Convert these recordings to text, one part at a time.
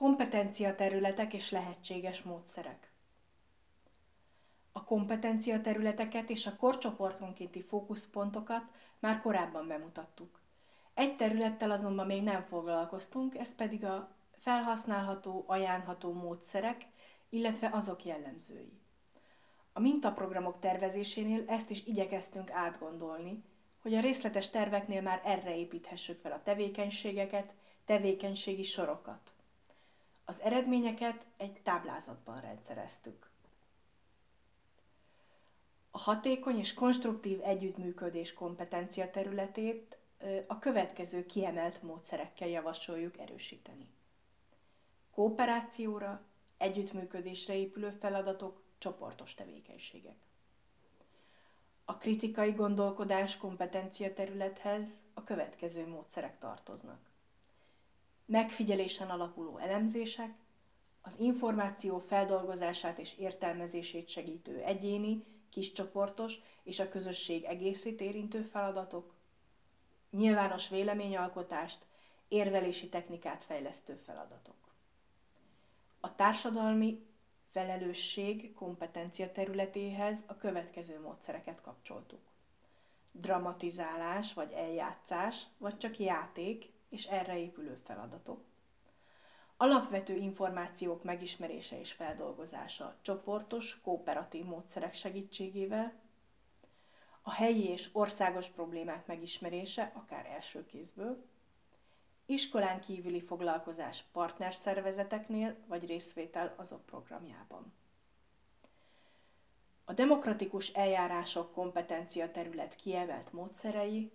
Kompetencia területek és lehetséges módszerek. A kompetencia területeket és a korcsoportonkénti fókuszpontokat már korábban bemutattuk. Egy területtel azonban még nem foglalkoztunk, ez pedig a felhasználható, ajánlható módszerek, illetve azok jellemzői. A mintaprogramok tervezésénél ezt is igyekeztünk átgondolni, hogy a részletes terveknél már erre építhessük fel a tevékenységeket, tevékenységi sorokat. Az eredményeket egy táblázatban rendszereztük. A hatékony és konstruktív együttműködés kompetencia területét a következő kiemelt módszerekkel javasoljuk erősíteni. Kooperációra, együttműködésre épülő feladatok, csoportos tevékenységek. A kritikai gondolkodás kompetencia területhez a következő módszerek tartoznak. Megfigyelésen alapuló elemzések, az információ feldolgozását és értelmezését segítő egyéni, kiscsoportos és a közösség egészét érintő feladatok, nyilvános véleményalkotást, érvelési technikát fejlesztő feladatok. A társadalmi felelősség kompetencia területéhez a következő módszereket kapcsoltuk. Dramatizálás vagy eljátszás, vagy csak játék és erre épülő feladatok. Alapvető információk megismerése és feldolgozása csoportos, kooperatív módszerek segítségével, a helyi és országos problémák megismerése, akár első kézből, iskolán kívüli foglalkozás partnerszervezeteknél vagy részvétel azok programjában. A demokratikus eljárások kompetencia terület kiemelt módszerei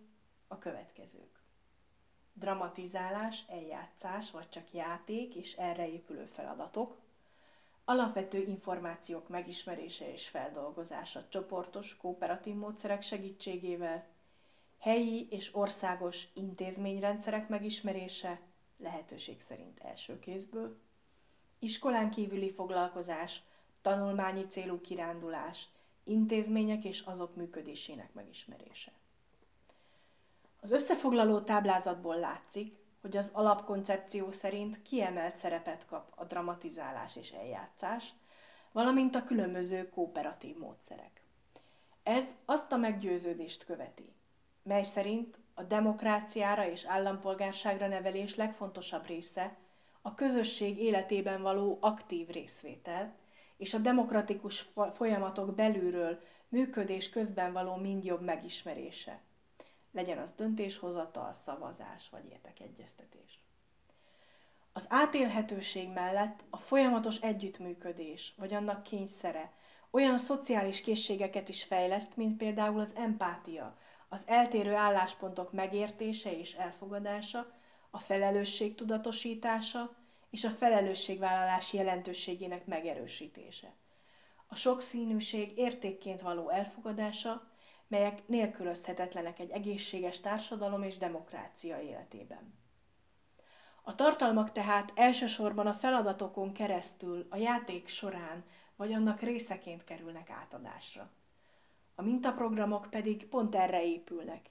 a következők. Dramatizálás, eljátszás vagy csak játék és erre épülő feladatok, alapvető információk megismerése és feldolgozása csoportos, kooperatív módszerek segítségével, helyi és országos intézményrendszerek megismerése, lehetőség szerint első kézből, iskolán kívüli foglalkozás, tanulmányi célú kirándulás, intézmények és azok működésének megismerése. Az összefoglaló táblázatból látszik, hogy az alapkoncepció szerint kiemelt szerepet kap a dramatizálás és eljátszás, valamint a különböző kooperatív módszerek. Ez azt a meggyőződést követi, mely szerint a demokráciára és állampolgárságra nevelés legfontosabb része a közösség életében való aktív részvétel, és a demokratikus folyamatok belülről működés közben való mindjobb megismerése. Legyen az döntéshozatal, szavazás vagy érdekegyeztetés. Az átélhetőség mellett a folyamatos együttműködés, vagy annak kényszere olyan szociális készségeket is fejleszt, mint például az empátia, az eltérő álláspontok megértése és elfogadása, a felelősség tudatosítása és a felelősségvállalás jelentőségének megerősítése. A sokszínűség értékként való elfogadása, melyek nélkülözhetetlenek egy egészséges társadalom és demokrácia életében. A tartalmak tehát elsősorban a feladatokon keresztül, a játék során vagy annak részeként kerülnek átadásra. A mintaprogramok pedig pont erre épülnek.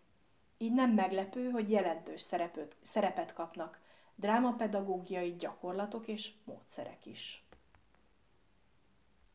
Így nem meglepő, hogy jelentős szerepet, szerepet kapnak drámapedagógiai gyakorlatok és módszerek is.